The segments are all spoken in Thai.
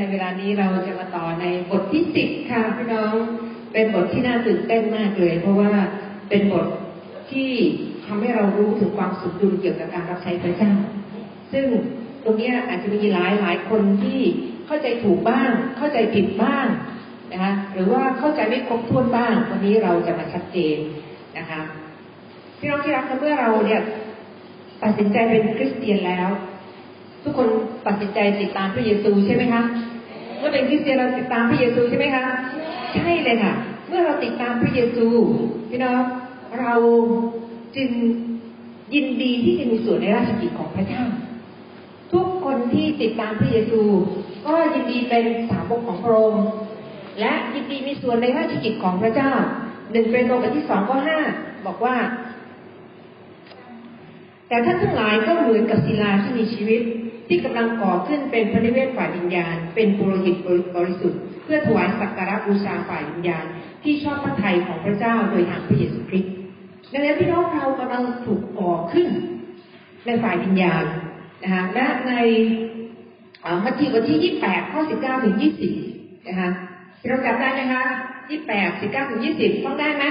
ในเวลานี้เราจะมาต่อในบทที่สิบค่ะพี่น้องเป็นบทที่น่าตื่นเต้นมากเลย เพราะว่าเป็นบทที่ทำให้เรารู้ถึงความสมดุลเกี่ยวกับการรับใช้พระเจ้า ซึ่งตรงนี้อาจจะมีหลายหลายคนที่เข้าใจถูกบ้าง เข้าใจผิดบ้างนะคะหรือว่าเข้าใจไม่ครบถ้วนบ้าง วันนี้เราจะมาชัดเจนนะคะพี่น้องที่รักเมื่อเราเนี่ยตัดสินใจเป็นคริสเตียนแล้ว ทุกคนตัดสินใจติดตามพระเยซูใช่ไหมคะ เมื่อเป็นคริสเตียนเราติดตามพระเยซูใช่ไหมคะใช่เลยค่ะ เมื่อเราติดตามพระเยซูพี่น้องเราจึงยินดีที่จะมีส่วนในราชกิจของพระเจ้า ทุกคนที่ติดตามพระเยซู ก็ยินดีเป็นสาวกของพระองค์และยินดีมีส่วนในราชกิจของพระเจ้าหนึ่งเป็นโรบทที่สองข้อห้าบอกว่า แต่ท่านทั้งหลายก็เหมือนกับศิลาที่มีชีวิต ที่กำลังก่อขึ้นเป็นพระนิเวศฝ่ายวิญญาณ เป็นปุโรหิตบริสุทธิ์ เพื่อถวายสักการะบูชาฝ่ายวิญญาณ ที่ชอบพระทัยของพระเจ้าโดยทางพระเยซูคริสต์ดังนั้นพี่น้องเรากำลังถูกก่อขึ้นในฝ่ายวิญญาณนะคะและในมัทธิวบทที่ 28 ข้อ 19 ถึง 20 นะคะเราจำได้ไหมคะ 28 19 ถึง 20 ต้องได้ไหม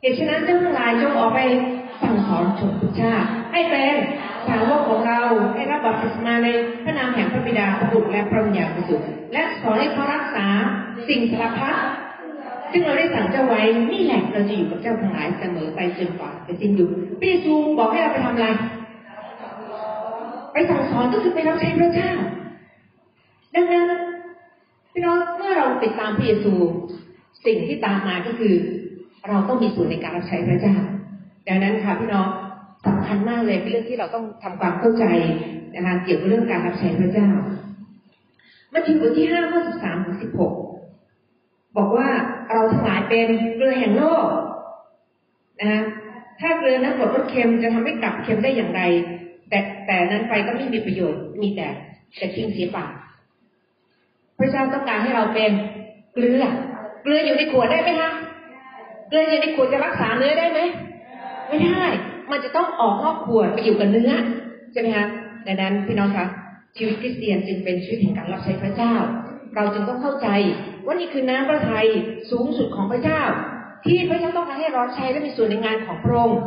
เหตุฉะนั้นเจ้าทั้งหลายจงออกไปสั่งสอนชนทุกชาติให้เป็น สาวกของเราให้รับบัพติศมาในพระนามแห่งพระบิดาพระบุตรและพระวิญญาณบริสุทธิ์และสอนให้เขารักษาสิ่งสารพัดซึ่งเราได้สั่งเจ้าไว้นี่แหละเราจะอยู่กับเจ้าทั้งหลายเสมอไปจนกว่าจะสิ้นยุคพระเยซูบอกให้เราไปทำอะไร ไปสั่งสอนก็คือไปรับใช้พระเจ้า ดังนั้นพี่น้องเมื่อเราติดตามพระเยซู สิ่งที่ตามมาก็คือ เราต้องมีส่วนในการรับใช้พระเจ้า ดังนั้นค่ะพี่น้อง คัญมากเลยเป็นเรื่องที่เราต้องทำความเข้าใจนะคะเกี่ยวกับเรื่องการรับใช้พระเจ้ามาถึงบทที่ห้าข้อสิบสามถึงสิบหกบอกว่าเราทั้งหลายเป็นเกลือแห่งโลกนะคะถ้าเกลือนั้นหมดรสเค็มจะทำให้กลับเค็มได้อย่างไร แต่แต่นั้นไปก็ไม่มีประโยชน์มีแต่จะทิ้งเสียเปล่าพระเจ้าต้องการให้เราเป็นเกลือ เกลืออยู่ในขวดได้ไหมคะเกลืออยู่ในขวดจะรักษาเนื้อได้ไหมไม่ได้ มันจะต้องออกนอกขวดไปอยู่กับเนื้อใช่ไหมคะดังนั้นพี่น้องคะชีวิตคริสเตียนจึงเป็นชีวิตแห่งการรับใช้พระเจ้า เราจึงต้องเข้าใจว่านี่คือน้ำพระทัยสูงสุดของพระเจ้า ที่พระเจ้าต้องการให้เราใช้และมีส่วนในงานของพระองค์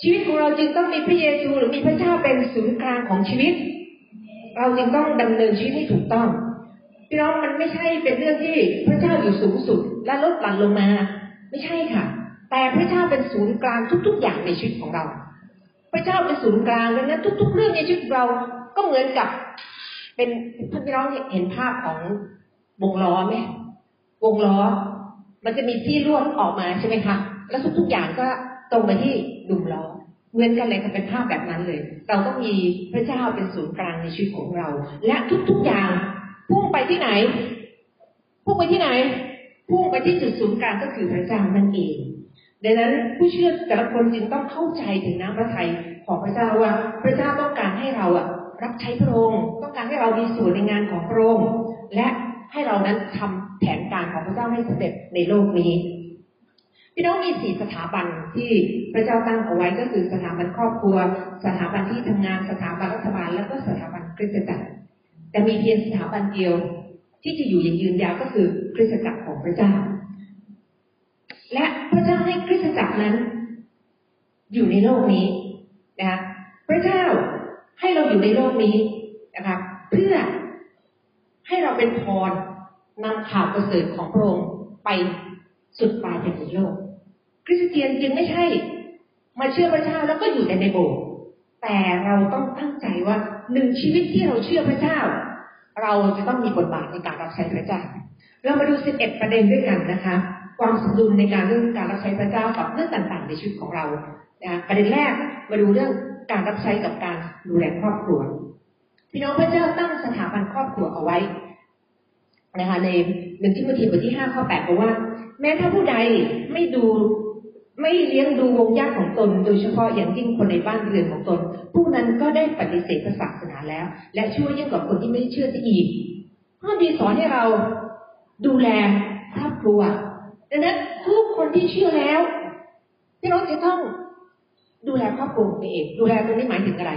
ชีวิตของเราจึงต้องมีพระเยซูหรือมีพระเจ้าเป็นศูนย์กลางของชีวิต เราจึงต้องดำเนินชีวิตให้ถูกต้องพี่น้องมันไม่ใช่เป็นเรื่องที่พระเจ้าอยู่สูงสุดและลดหลั่นลงมา ไม่ใช่ค่ะ แต่พระเจ้าเป็นศูนย์กลางทุก ๆ อย่างในชีวิตของเรา พระเจ้าเป็นศูนย์กลางดังนั้นทุก ๆ เรื่องในชีวิตเราก็เหมือนกับ เป็นพี่น้องเห็นภาพของวงล้อไหมวงล้อ มันจะมีที่ร่วมออกมาใช่ไหมคะแล้วทุก ๆ อย่างก็ตรงไปที่ดุมล้อเหมือนกันเลยค่ะเป็นภาพแบบนั้นเลย เราต้องมีพระเจ้าเป็นศูนย์กลางในชีวิตของเรา และทุกๆอย่างพุ่งไปที่ไหน พุ่งไปที่ไหน พุ่งไปที่จุดศูนย์กลางก็คือพระเจ้านั่นเอง ดังนั้นผู้เชื่อแต่ละคนจึงต้องเข้าใจถึงน้ำพระทัยของพระเจ้าว่า พระเจ้าต้องการให้เราอะรับใช้พระองค์ต้องการให้เรามีส่วนในงานของพระองค์และให้เรานั้นทำแผนการของพระเจ้าให้สำเร็จในโลกนี้พี่น้องมีสี่สถาบันที่พระเจ้าตั้งเอาไว้ก็คือสถาบันครอบครัว สถาบันที่ทำงานสถาบันรัฐบาลแล้วก็สถาบันคริสตจักรแต่มีเพียงสถาบันเดียว ที่จะอยู่อย่างยืนยาวก็คือคริสตจักรของพระเจ้า และพระเจ้าให้คริสตจักรนั้น อยู่ในโลกนี้นะคะพระเจ้าให้เราอยู่ในโลกนี้นะคะเพื่อให้เราเป็นพรนำข่าวประเสริฐของพระองค์ไปสุดปลายแผ่นดินโลก คริสเตียนจึงไม่ใช่ มาเชื่อพระเจ้าแล้วก็อยู่แต่ในโบสถ์แต่เราต้องตั้งใจว่าหนึ่งชีวิตที่เราเชื่อพระเจ้า เราจะต้องมีบทบาทในการรับใช้พระเจ้า เรามาดูสิบเอ็ดประเด็นด้วยกันนะคะ ความสมดุลในการเรื่องการรับใช้พระเจ้ากับเรื่องต่างๆ ในชีวิตของเราประเด็นแรกมาดูเรื่องการรับใช้กับการดูแลครอบครัวพี่น้องพระเจ้าตั้งสถาบันครอบครัวเอาไว้นะคะในหนึ่งที่มธีบทที่ห้าข้อแปดบอกว่า แม้ถ้าผู้ใดไม่ดูไม่เลี้ยงดูวงญาติของตน โดยเฉพาะอย่างยิ่งคนในบ้านเรือนของตน ผู้นั้นก็ได้ปฏิเสธศาสนาแล้ว และช่วยยิ่งกว่าคนที่ไม่เชื่อที่อีกพ่อดีสอนให้เราดูแลครอบครัว ดังนั้นทุกคนที่เชื่อแล้วที่เราจะต้องดูแลครอบครัวเอง ดูแลตรงนี้หมายถึงอะไร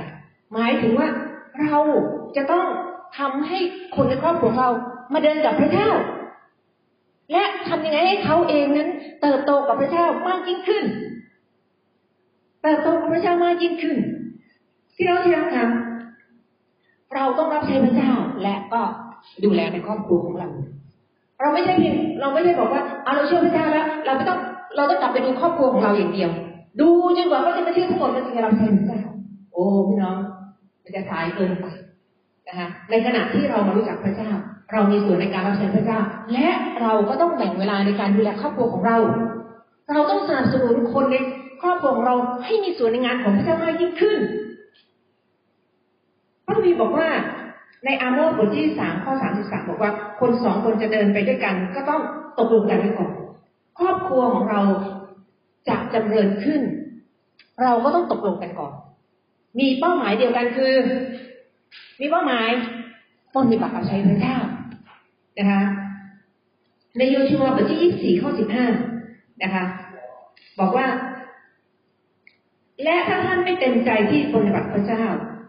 หมายถึงว่าเราจะต้องทำให้คนในครอบครัวเรามาเดินกับพระเจ้า และทำยังไงให้เขาเองนั้น เติบโตกับพระเจ้ามากยิ่งขึ้น เติบโตกับพระเจ้ามากยิ่งขึ้น ที่เราที่รักครับเราต้องรับใช้พระเจ้าและก็ดูแลในครอบครัวของเรา เราไม่ใช่เพียงเราไม่ใช่บอกว่าเอาเราเชื่อพระเจ้าแล้ว เราไม่ต้องเราต้องกลับไปดูครอบครัวของเราอย่างเดียว ดูจนกว่าเขาจะมาเชื่อทั้งหมดแล้วถึงจะรับใช้พระเจ้าโอ้พี่น้องมันจะสายเกินไปนะคะในขณะที่เรามารู้จักพระเจ้า เรามีส่วนในการรับใช้พระเจ้า และเราก็ต้องแบ่งเวลาในการดูแลครอบครัวของเรา เราต้องสนับสนุนคนในครอบครัวของเราให้มีส่วนในงานของพระเจ้ามากยิ่งขึ้นพระคัมภีร์บอกว่า ในอาโมสบทที่สามข้อสามสิบสามบอกว่า คนสองคนจะเดินไปด้วยกัน ก็ต้องตกลงกันไว้ก่อนครอบครัวของเราจะจำเริญขึ้น เราก็ต้องตกลงกันก่อน มีเป้าหมายเดียวกันคือ มีเป้าหมายปฏิบัติรับใช้พระเจ้านะคะในโยชูวาบทที่ยี่สี่ข้อสิบห้านะคะ บอกว่า และถ้าท่านไม่เต็มใจที่ปฏิบัติพระเจ้า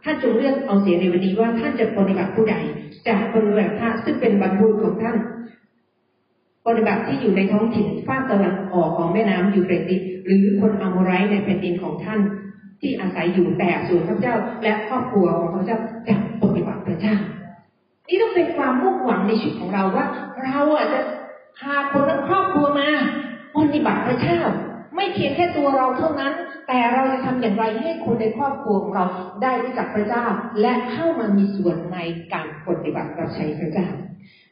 ท่านจงเลือกเอาเสียในวันนี้ว่าท่านจะปฏิบัติผู้ใดจากปฏิบัติพระซึ่งเป็นบรรพุของท่านปฏิบัติที่อยู่ในท้องถิ่นภาคตะวันออกของแม่น้ำยูเฟรติสหรือคนอัมไรในแผ่นดินของท่าน ที่อาศัยอยู่แต่ส่วนพระเจ้า และครอบครัวของพระเจ้าจะปฏิบัติพระเจ้านี่ต้องเป็นความมุ่งหวังในชีวิตของเราว่า เราอะจะพาคนในครอบครัวมาปฏิบัติพระเจ้า ไม่เพียงแค่ตัวเราเท่านั้น แต่เราจะทำอย่างไรให้คนในครอบครัวของเราได้รู้จักพระเจ้า และเข้ามามีส่วนในการปฏิบัติรับใช้พระเจ้า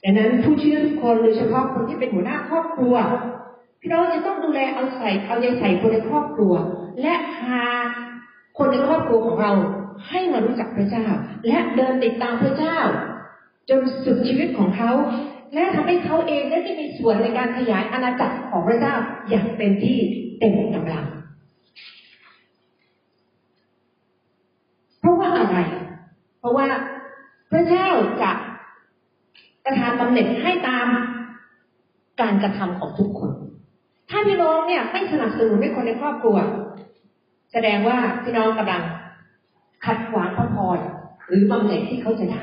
ดังนั้นผู้เชื่อทุกคนโดยเฉพาะคนที่เป็นหัวหน้าครอบครัวพี่น้องจะต้องดูแลเอาใส่เอาใจใส่คนในครอบครัว และพาคนในครอบครัวของเราให้มารู้จักพระเจ้า และเดินติดตามพระเจ้า จนสุดชีวิตของเขา และทำให้เขาเองได้มีส่วนในการขยายอาณาจักรของพระเจ้าอย่างเต็มที่เต็มกำลัง เพราะว่าอะไร เพราะว่าพระเจ้าจะประทานตำแหน่งให้ตามการกระทำของทุกคน ถ้าพี่น้องเนี่ยไม่สนับสนุนให้คนในครอบครัว แสดงว่าพี่น้องกำลังขัดขวางพระพรหรือบำเหน็จที่เขาจะได้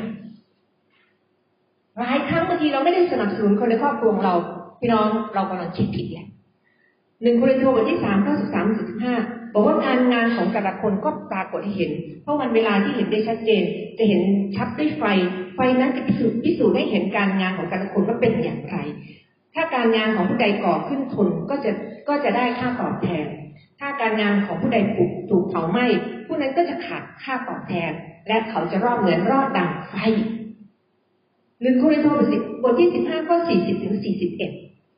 หลายครั้งบางทีเราไม่ได้สนับสนุนคนในครอบครัวของเรา พี่น้องเรากำลังคิดผิดแหละหนึ่งโครินธ์บทที่สามข้อสิบสามสิบห้าบอกว่าการงานของแต่ละคนก็ปรากฏให้เห็น เพราะวันเวลาที่เห็นได้ชัดเจน จะเห็นชัดด้วยไฟ ไฟนั้นจะพิสูจน์พิสูจน์ให้เห็นการงานของแต่ละคนว่าเป็นอย่างไร ถ้าการงานของผู้ใดก่อขึ้นทนก็จะก็จะได้ค่าตอบแทน ถ้าการงานของผู้ใดถูกถูกเผาไหม้ผู้นั้นก็จะขาดค่าตอบแทน และเขาจะรอดเหมือนรอดดังไฟ หนึ่งโครินธ์บทที่สิบห้าข้อสี่สิบถึงสี่สิบเอ็ด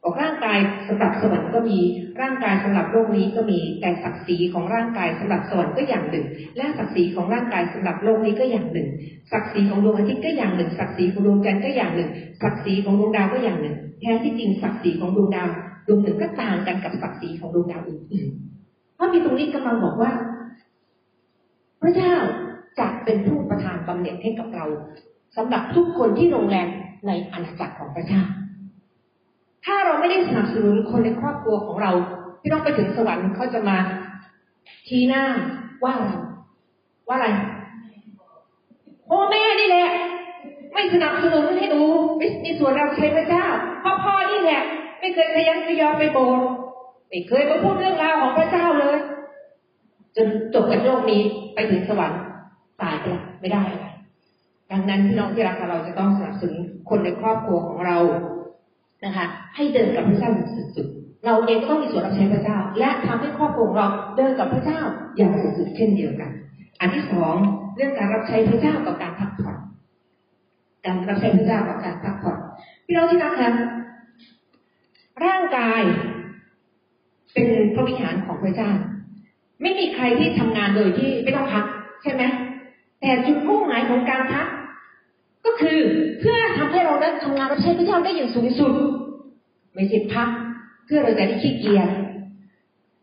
บอกร่างกายสำหรับสวรรค์ก็มี ร่างกายสำหรับโลกนี้ก็มี แต่ศักดิ์ศรีของร่างกายสำหรับสวรรค์ก็อย่างหนึ่ง และศักดิ์ศรีของร่างกายสำหรับโลกนี้ก็อย่างหนึ่ง ศักดิ์ศรีของดวงอาทิตย์ก็อย่างหนึ่ง ศักดิ์ศรีของดวงจันทร์ก็อย่างหนึ่ง ศักดิ์ศรีของดวงดาวก็อย่างหนึ่ง แท้ที่จริงศักดิ์ศรีของดวงดาวดวงหนึ่งก็ต่างกันกับศักดิ์ศรีของดวงดาวอื่นๆพระมีตรงนี้กำลังบอกว่า พระเจ้าจะเป็นผู้ประทานบำเหน็จให้กับเรา สำหรับทุกคนที่ลงแรงในอาณาจักรของพระเจ้า ถ้าเราไม่ได้สนับสนุนคนในครอบครัวของเรา ที่ต้องไปถึงสวรรค์เขาจะมาทีหน้าว่าเรว่าอะไรพ่อแม่นี่แหละ ไม่สนับสนุนให้ดูไม่มีส่วนเราใช้พระเจ้าพ่อพ่อนี่แหละ ไม่เคยขยันขยอไปโบสถ์ไม่เคยมาพูดเรื่องราวของพระเจ้าเลย จนจบกับโลกนี้ไปถึงสวรรค์ตายไปละไม่ได้อะไร ดังนั้นพี่น้องที่รักเราจะต้องสนับสนุนคนในครอบครัวของเรานะคะ ให้เดินกับพระเจ้าอย่างสุดๆ เราเองก็ต้องมีส่วนรับใช้พระเจ้า และทำให้ครอบครัวของเราเดินกับพระเจ้าอย่างสุดๆเช่นเดียวกัน อันที่สองเรื่องการรับใช้พระเจ้ากับการพักผ่อนการรับใช้พระเจ้ากับการพักผ่อนพี่น้องที่รักคะร่างกายเป็นพระวิหารของพระเจ้า ไม่มีใครที่ทำงานโดยที่ไม่ต้องพัก ใช่ไหม แต่จุดมุ่งหมายของการพัก ก็คือเพื่อทำให้เราได้ทำงานรับใช้พระเจ้าได้อย่างสูงสุด ไม่ใช่พัก เพื่อเราจะได้ขี้เกียจ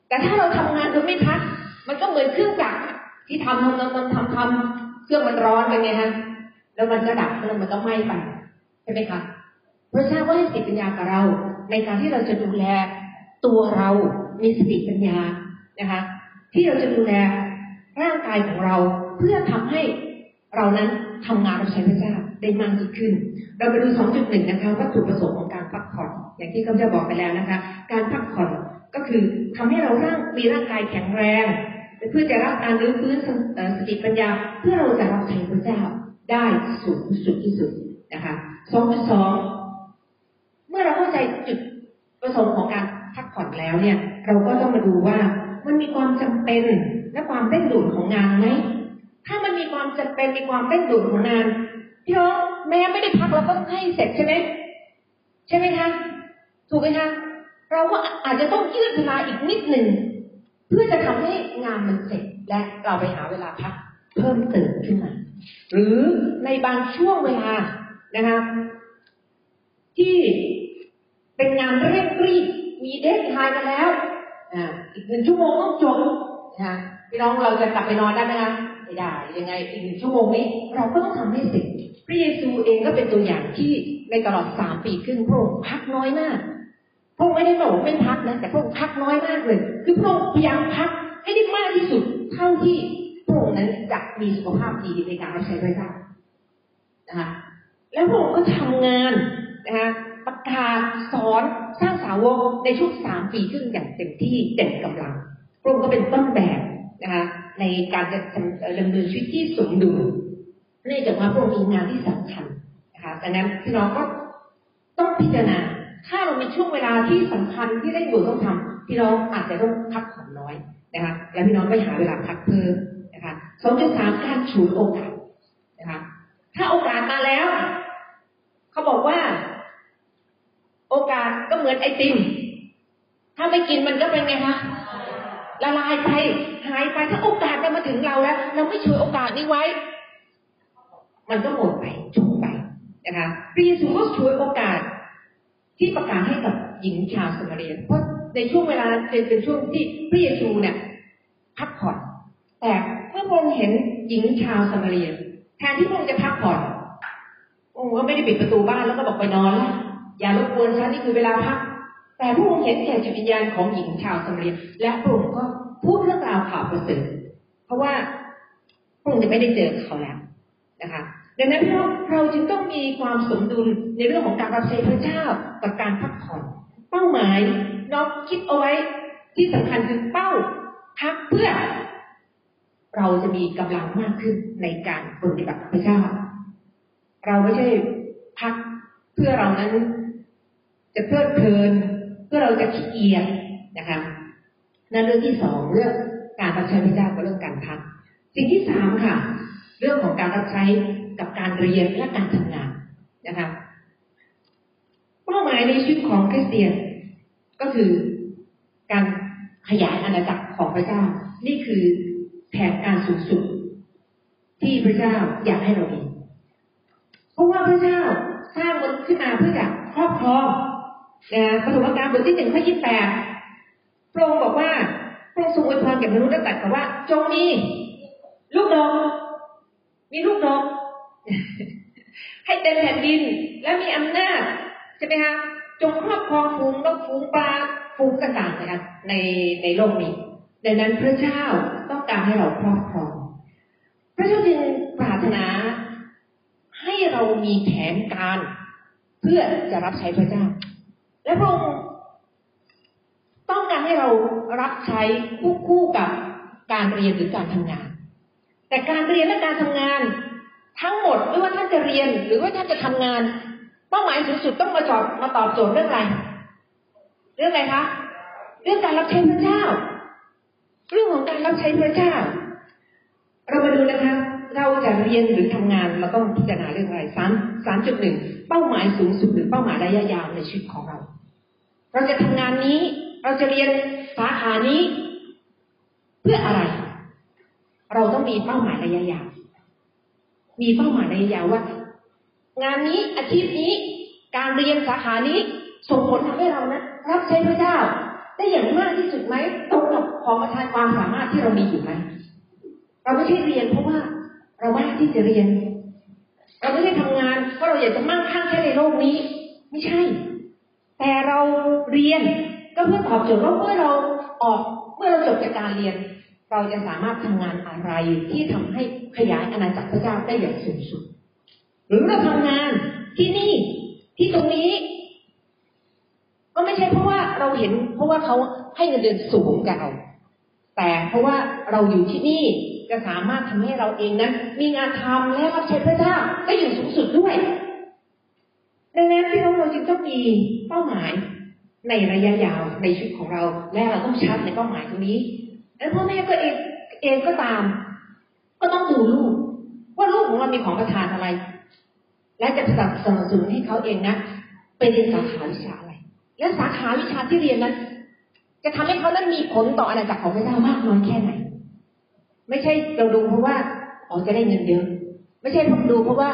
แต่ถ้าเราทำงานโดยไม่พัก มันก็เหมือนเครื่องจักรที่ทำทำทำทำทำทำเครื่องมันร้อนไปไงฮะแล้วมันก็ดับแล้วมันก็ไหม้ไปใช่ไหมคะพระเจ้าก็ให้สติปัญญากับเรา ในการที่เราจะดูแลตัวเรามีสติปัญญานะคะ ที่เราจะดูแลร่างกายของเรา เพื่อทำให้เรานั้นทำงานรับใช้พระเจ้าได้มากยิ่งขึ้น เราไปดู 2.1 นะคะวัตถุประสงค์ของการพักผ่อน อย่างที่เขาจะบอกไปแล้วนะคะ การพักผ่อนก็คือทำให้เราร่างมีร่างกายแข็งแรง เพื่อจะรับการรื้อฟื้นสติปัญญา เพื่อเราจะรับใช้พระเจ้าได้สูงสุดที่สุดนะคะ 2.2 เมื่อเราเข้าใจจุดประสงค์ของการพักผ่อนแล้วเนี่ย เราก็ต้องมาดูว่ามันมีความจำเป็นและความเร่งด่วนของงานไหม ถ้ามันมีความจำเป็นมีความเร่งด่วนของงานพี่น้องแม้ไม่ได้พักเราก็ให้เสร็จใช่ไหมใช่ไหมคะถูกไหมคะเราก็อาจจะต้องยืดเวลาอีกนิดหนึ่งเพื่อจะทำให้งานมันเสร็จและเราไปหาเวลาพักเพิ่มเติมขึ้นมา หรือในบางช่วงเวลานะคะที่เป็นงานเร่งรีบมีเดทไลน์กันแล้วอ่าอีกหนึ่งชั่วโมงต้องจบนะพี่น้องเราจะกลับไปนอนได้ไหมคะ ไม่ได้ ยังไงอีกหนึ่งชั่วโมงนี้ เราก็ต้องทำให้เสร็จพระเยซูเองก็เป็นตัวอย่างที่ในตลอดสามปีครึ่งพระองค์พักน้อยมากพระองค์ไม่ได้บอกว่าไม่พักนะแต่พระองค์พักน้อยมากเลย คือพระองค์พยายามพักให้ได้มากที่สุด เท่าที่พระองค์นั้นจะมีสุขภาพดีในการรับใช้พระเจ้านะคะแล้วพระองค์ก็ทำงานนะคะประกาศสอนสร้างสาวกในช่วงสามปีครึ่งอย่างเต็มที่เต็มกำลังพระองค์ก็เป็นต้นแบบนะคะ ในการจะดำเนินชีวิตที่สมดุลเนื่องจากว่าพระองค์มีงานที่สำคัญนะคะดังนั้นพี่น้องก็ต้องพิจารณา ถ้าเรามีช่วงเวลาที่สำคัญที่ได้บุญต้องทำพี่น้องอาจจะต้องพักผ่อนน้อยนะคะ แล้วพี่น้องไปหาเวลาพักเพิ่มนะคะสองจุดสามการฉวยโอกาสนะคะ ถ้าโอกาสมาแล้ว เขาบอกว่า โอกาสก็เหมือนไอติม ถ้าไม่กินมันก็เป็นไงคะ ละลายไปหายไปถ้าโอกาสมันมาถึงเราแล้ว เราไม่ช่วยโอกาสนี้ไว้ มันก็หมดไปจบไปนะคะพระเยซูก็ช่วยโอกาสที่ประกาศให้กับหญิงชาวสมาเรียเพราะในช่วงเวลาเป็นเป็นช่วงที่พระเยซูเนี่ยพักผ่อนแต่เมื่อพระองค์เห็นหญิงชาวสมาเรียแทนที่พระองค์จะพักผ่อนองค์ก็ไม่ได้ปิดประตูบ้านแล้วก็บอกไปนอนแล้วอย่ารบกวนฉันนี่คือเวลาพัก แต่พระองค์เห็นแก่จิตวิญญาณของหญิงชาวสมาเรียและพระองค์ก็พูดเรื่องราวข่าวประเสริฐเพราะว่าพระองค์จะไม่ได้เจอเขาแล้วนะคะดังนั้นเราเราจึงต้องมีความสมดุลในเรื่องของการรับใช้พระเจ้ากับการพักผ่อนเป้าหมายน้องคิดเอาไว้ที่สำคัญคือเป้าพักเพื่อ เราจะมีกำลังมากขึ้นในการปฏิบัติพระเจ้า เราไม่ใช่พักเพื่อเรานั้น จะเพลิดเพลิน เพื่อเราจะขี้เกียจนะคะนั่นเรื่องที่สองเรื่องการรับใช้พระเจ้ากับเรื่องการพัก สิ่งที่สามค่ะ เรื่องของการรับใช้กับการเรียนและการทำงานนะคะเป้าหมายในชีวิตของคริสเตียนก็คือการขยายอาณาจักรของพระเจ้า นี่คือแผนการสูงสุดที่พระเจ้าอยากให้เรามีเพราะว่าพระเจ้าสร้างมนุษย์ขึ้นมาเพื่อจะครอบครอง ปฐมกาลบทที่หนึ่งข้อยี่แปดพระองค์บอกว่าพระองค์ทรงอวยพรแก่มนุษย์และตรัสว่า จงมีลูกนก มีลูกนก ให้เต็มแผ่นดินและมีอำนาจใช่ไหมคะจงครอบครองฝูงนกฝูงปลาฝูงต่างนะคะในในโลกนี้ดังนั้นพระเจ้าต้องการให้เราครอบครอง พระเจ้าจึงปรารถนาให้เรามีแผนการ เพื่อจะรับใช้พระเจ้า และพระองค์ต้องการให้เรารับใช้คู่คู่กับการเรียนหรือการทำงาน แต่การเรียนและการทำงาน ทั้งหมดไม่ว่าท่านจะเรียนหรือว่าท่านจะทำงานเป้าหมายสูงสุดต้องมาตอบมาตอบโจทย์เรื่องอะไร เรื่องอะไรคะเรื่องการรับใช้พระเจ้า เรื่องของการรับใช้พระเจ้า เรามาดูนะคะ เราจะเรียนหรือทำงานเราต้องพิจารณาเรื่องอะไรสามสามจุดหนึ่งเป้าหมายสูงสุดหรือเป้าหมายระยะยาวในชีวิตของเรา เราจะทำงานนี้ เราจะเรียนสาขานี้ เพื่ออะไร เราต้องมีเป้าหมายระยะยาวมีเป้าหมายระยะยาวว่า งานนี้อาชีพนี้ การเรียนสาขานี้ส่งผลทำให้เรานะรับใช้พระเจ้าได้อย่างมากที่สุดไหมตรงกับของประทานความสามารถที่เรามีอยู่ไหมเราไม่ใช่เรียนเพราะว่า เราไม่ที่จะเรียน เราไม่ได้ทำงานเพราะเราอยากจะมั่งคั่งแค่ในโลกนี้ ไม่ใช่ แต่เราเรียนก็เพื่อตอบโจทย์ว่าเมื่อเราออกเมื่อเราจบจากการเรียน เราจะสามารถทำงานอะไรที่ทำให้ขยายอาณาจักรพระเจ้าได้อย่างสูงสุด หรือเราทำงานที่นี่ที่ตรงนี้ ก็ไม่ใช่เพราะว่าเราเห็น เพราะว่าเขาให้เงินเดือนสูงกับเราแต่เพราะว่าเราอยู่ที่นี่จะสามารถทำให้เราเองนั้นมีงานทำและรับใช้พระเจ้าได้อย่างสูงสุดด้วย ดังนั้นที่เราเราจึงต้องมีเป้าหมายในระยะยาวในชีวิตของเรา และเราต้องชัดในเป้าหมายตรงนี้ แล้วพ่อแม่ก็เองเองก็ตาม ก็ต้องดูลูก ว่าลูกของเรามีของประทานอะไร และจะสนับสนุนให้เขาเองนะไปเรียนสาขาวิชาอะไร และสาขาวิชาที่เรียนนั้นจะทำให้เขานั้นมีผลต่ออาณาจักรของพระเจ้ามากน้อยแค่ไหน ไม่ใช่เราดูเพราะว่าอ๋อจะได้เงินเยอะไม่ใช่ผมดูเพราะว่า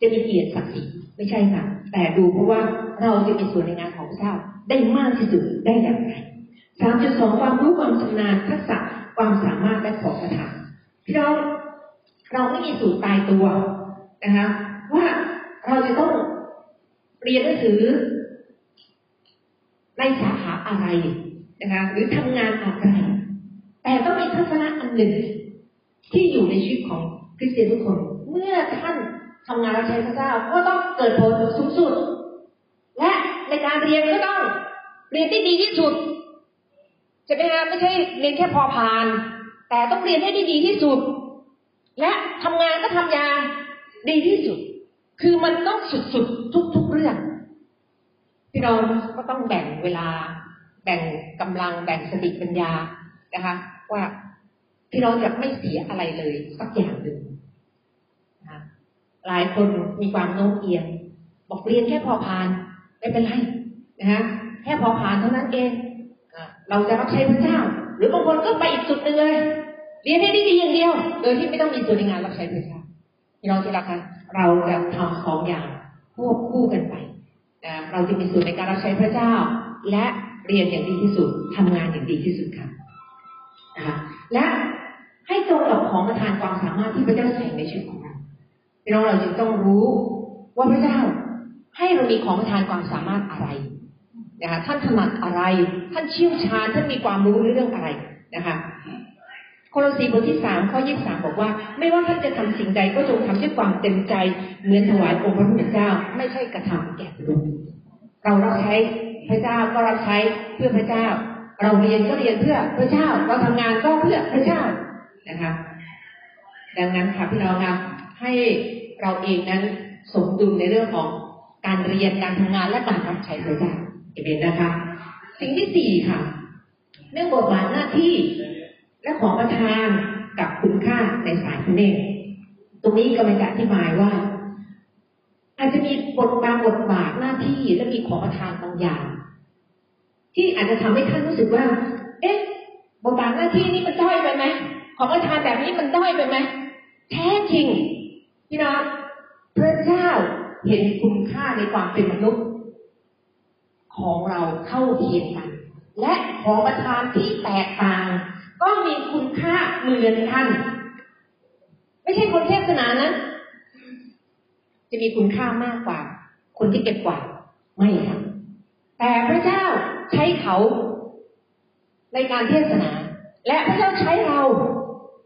จะมีเกียรติศักดิ์ศรี ไม่ใช่ค่ะ แต่ดูเพราะว่าเราจะมีส่วนในงานของพระเจ้าได้มากที่สุดได้อย่างไรสามจุดสองความรู้ความชำนาญทักษะความสามารถและของประทานพี่น้องเราไม่มีสูตรตายตัวนะคะว่าเราจะต้องเรียนหนังสือในสาขาอะไรนะคะหรือทำงานอะไรแต่ต้องมีทัศนะอันหนึ่งที่อยู่ในชีวิตของคริสเตียนทุกคน เมื่อท่าน ทำงานรับใช้พระเจ้าก็ต้องเกิดผลสูงสุด และในการเรียนก็ต้องเรียนที่ดีที่สุดจะไหมคะไม่ใช่เรียนแค่พอผ่าน แต่ต้องเรียนให้ได้ดีที่สุด และทำงานก็ทำอย่างดีที่สุด คือมันต้องสุดๆทุก ๆเรื่องพี่น้องก็ต้องแบ่งเวลา แบ่งกำลังแบ่งสติปัญญานะคะ ว่าพี่น้องจะไม่เสียอะไรเลยสักอย่างหนึ่งนะ หลายคนมีความโน้มเอียง บอกเรียนแค่พอผ่าน ไม่เป็นไรนะฮะแค่พอผ่านเท่านั้นเองเราจะรับใช้พระเจ้า หรือบางคนก็ไปอีกจุดหนึ่งเลยเรียนให้ได้ดีอย่างเดียว โดยที่ไม่ต้องมีส่วนในงานรับใช้พระเจ้าพี่น้องที่รักคะเราจะทำสองอย่างควบคู่กันไปนะเราจะมีส่วนในการรับใช้พระเจ้า และเรียนอย่างดีที่สุดทำงานอย่างดีที่สุดค่ะนะคะและให้ตรงกับของประทานความสามารถที่พระเจ้าใส่ในชีวิตของ พี่น้องเราจึงต้องรู้ว่าพระเจ้าให้เรามีของประทานความสามารถอะไรนะคะท่านถนัดอะไร ท่านเชี่ยวชาญท่านมีความรู้ในเรื่องอะไรนะคะโคโลสีบทที่สามข้อยี่สามบอกว่า ไม่ว่าท่านจะทำสิ่งใดก็จงทำด้วยความเต็มใจ เหมือนถวายองค์พระผู้เป็นเจ้า ไม่ใช่กระทำแก่มนุษย์เรารับใช้พระเจ้าก็รับใช้เพื่อพระเจ้า เราเรียนก็เรียนเพื่อพระเจ้า เราทำงานก็เพื่อพระเจ้านะคะ ดังนั้นค่ะพี่น้องคะให้ เราเองนั้นสมดุลในเรื่องของการเรียนการทำงานและการรับใช้พระเจ้าเอเมนนะคะ สิ่งที่สี่ค่ะ เรื่องบทบาทหน้าที่และของประทานกับคุณค่าในสายพระเนตรตรงนี้กำลังจะอธิบายว่า อาจจะมีบทบาทบทบาทหน้าที่และมีของประทานบางอย่าง ที่อาจจะทำให้ท่านรู้สึกว่า เอ๊ะบทบาทหน้าที่นี่มันด้อยไปไหมของประทานแบบนี้มันด้อยไปไหมแท้จริง พี่น้องพระเจ้าเห็นคุณค่าในความเป็นมนุษย์ ของเราเข้าเทียมกัน และของประทานที่แตกต่าง ก็มีคุณค่าเหมือนกันไม่ใช่คนเทศนานั้นจะมีคุณค่ามากกว่า คนที่เก็บกว่าไม่ค่ะแต่พระเจ้าใช้เขาในการเทศนา และพระเจ้าใช้เรา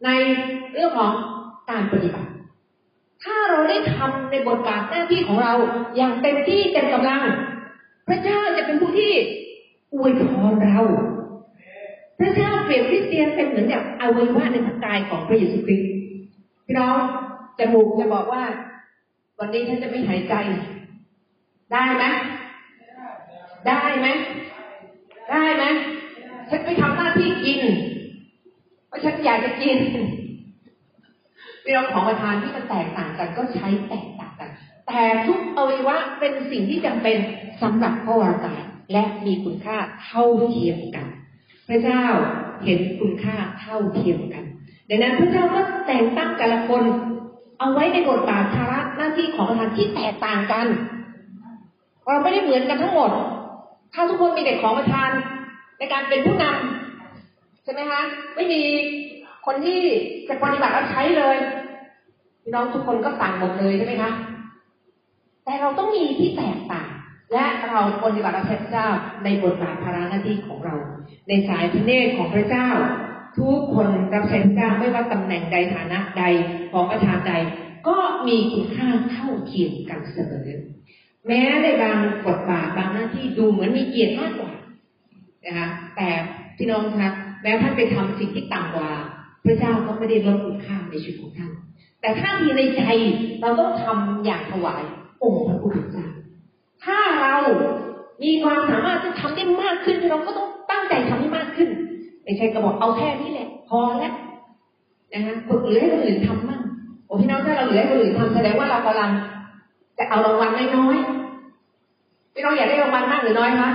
ในเรื่องของการปฏิบัติ ถ้าเราได้ทำในบทบาทหน้าที่ของเราอย่างเต็มที่เต็มกำลัง พระเจ้าจะเป็นผู้ที่อวยพรเรา พระเจ้าเปรียบคริสเตียนเป็นเหมือนกับอวัยวะในร่างกายของพระเยซูคริสต์พี่น้องจมูกจะบอกว่า วันนี้ฉันจะไม่หายใจ ได้ไหมได้ไหมได้ไหมฉันไปทำหน้าที่กินเพราะฉันอยากจะกิน เรื่องของประทานที่มันแตกต่างกันก็ใช้แตกต่างกัน แต่ทุกอวัยวะเป็นสิ่งที่จำเป็นสำหรับพระวรกายและมีคุณค่าเท่าเทียมกัน พระเจ้าเห็นคุณค่าเท่าเทียมกัน ดังนั้นพระเจ้าก็แต่งตั้งแต่ละคนเอาไว้ในบทบาทภาระหน้าที่ของประธานที่แตกต่างกัน เราไม่ได้เหมือนกันทั้งหมด ถ้าทุกคนมีเด็กของประธานในการเป็นผู้นำใช่ไหมคะ ไม่มี คนที่จะปฏิบัติรับใช้เลยพี่น้องทุกคนก็ต่างหมดเลยใช่ไหมคะ แต่เราต้องมีที่แตกต่าง และเราปฏิบัติรับใช้พระเจ้าในบทบาทภาระหน้าที่ของเรา ในสายพระเนตรของพระเจ้า ทุกคนรับใช้พระเจ้าไม่ว่าตำแหน่งใดฐานะใดของประธานใด ก็มีคุณค่าเท่าเทียมกันเสมอ แม้ในบางบทบาทบางหน้าที่ดูเหมือนมีเกียรติมากกว่านะคะแต่พี่น้องคะแม้ท่านไปทำสิ่งที่ต่ำกว่า พระเจ้าก็ไม่ได้ลดคุณค่าในชีวิตของท่าน แต่ถ้ามีในใจเราต้องทำอย่างถวายองค์พระผู้เป็นเจ้าถ้าเรามีความสามารถที่ทำได้มากขึ้น เราก็ต้องตั้งใจทำให้มากขึ้นไม่ใช่ก็บอกเอาแค่นี้แหละ พอแล้วนะคะฝึกเหลือให้คนอื่นทำมั่งโอ้พี่น้องถ้าเราเหลือให้คนอื่นทำแสดงว่าเรากำลังจะเอารางวัลน้อยๆพี่น้องอยากได้รางวัลมากหรือน้อยคะ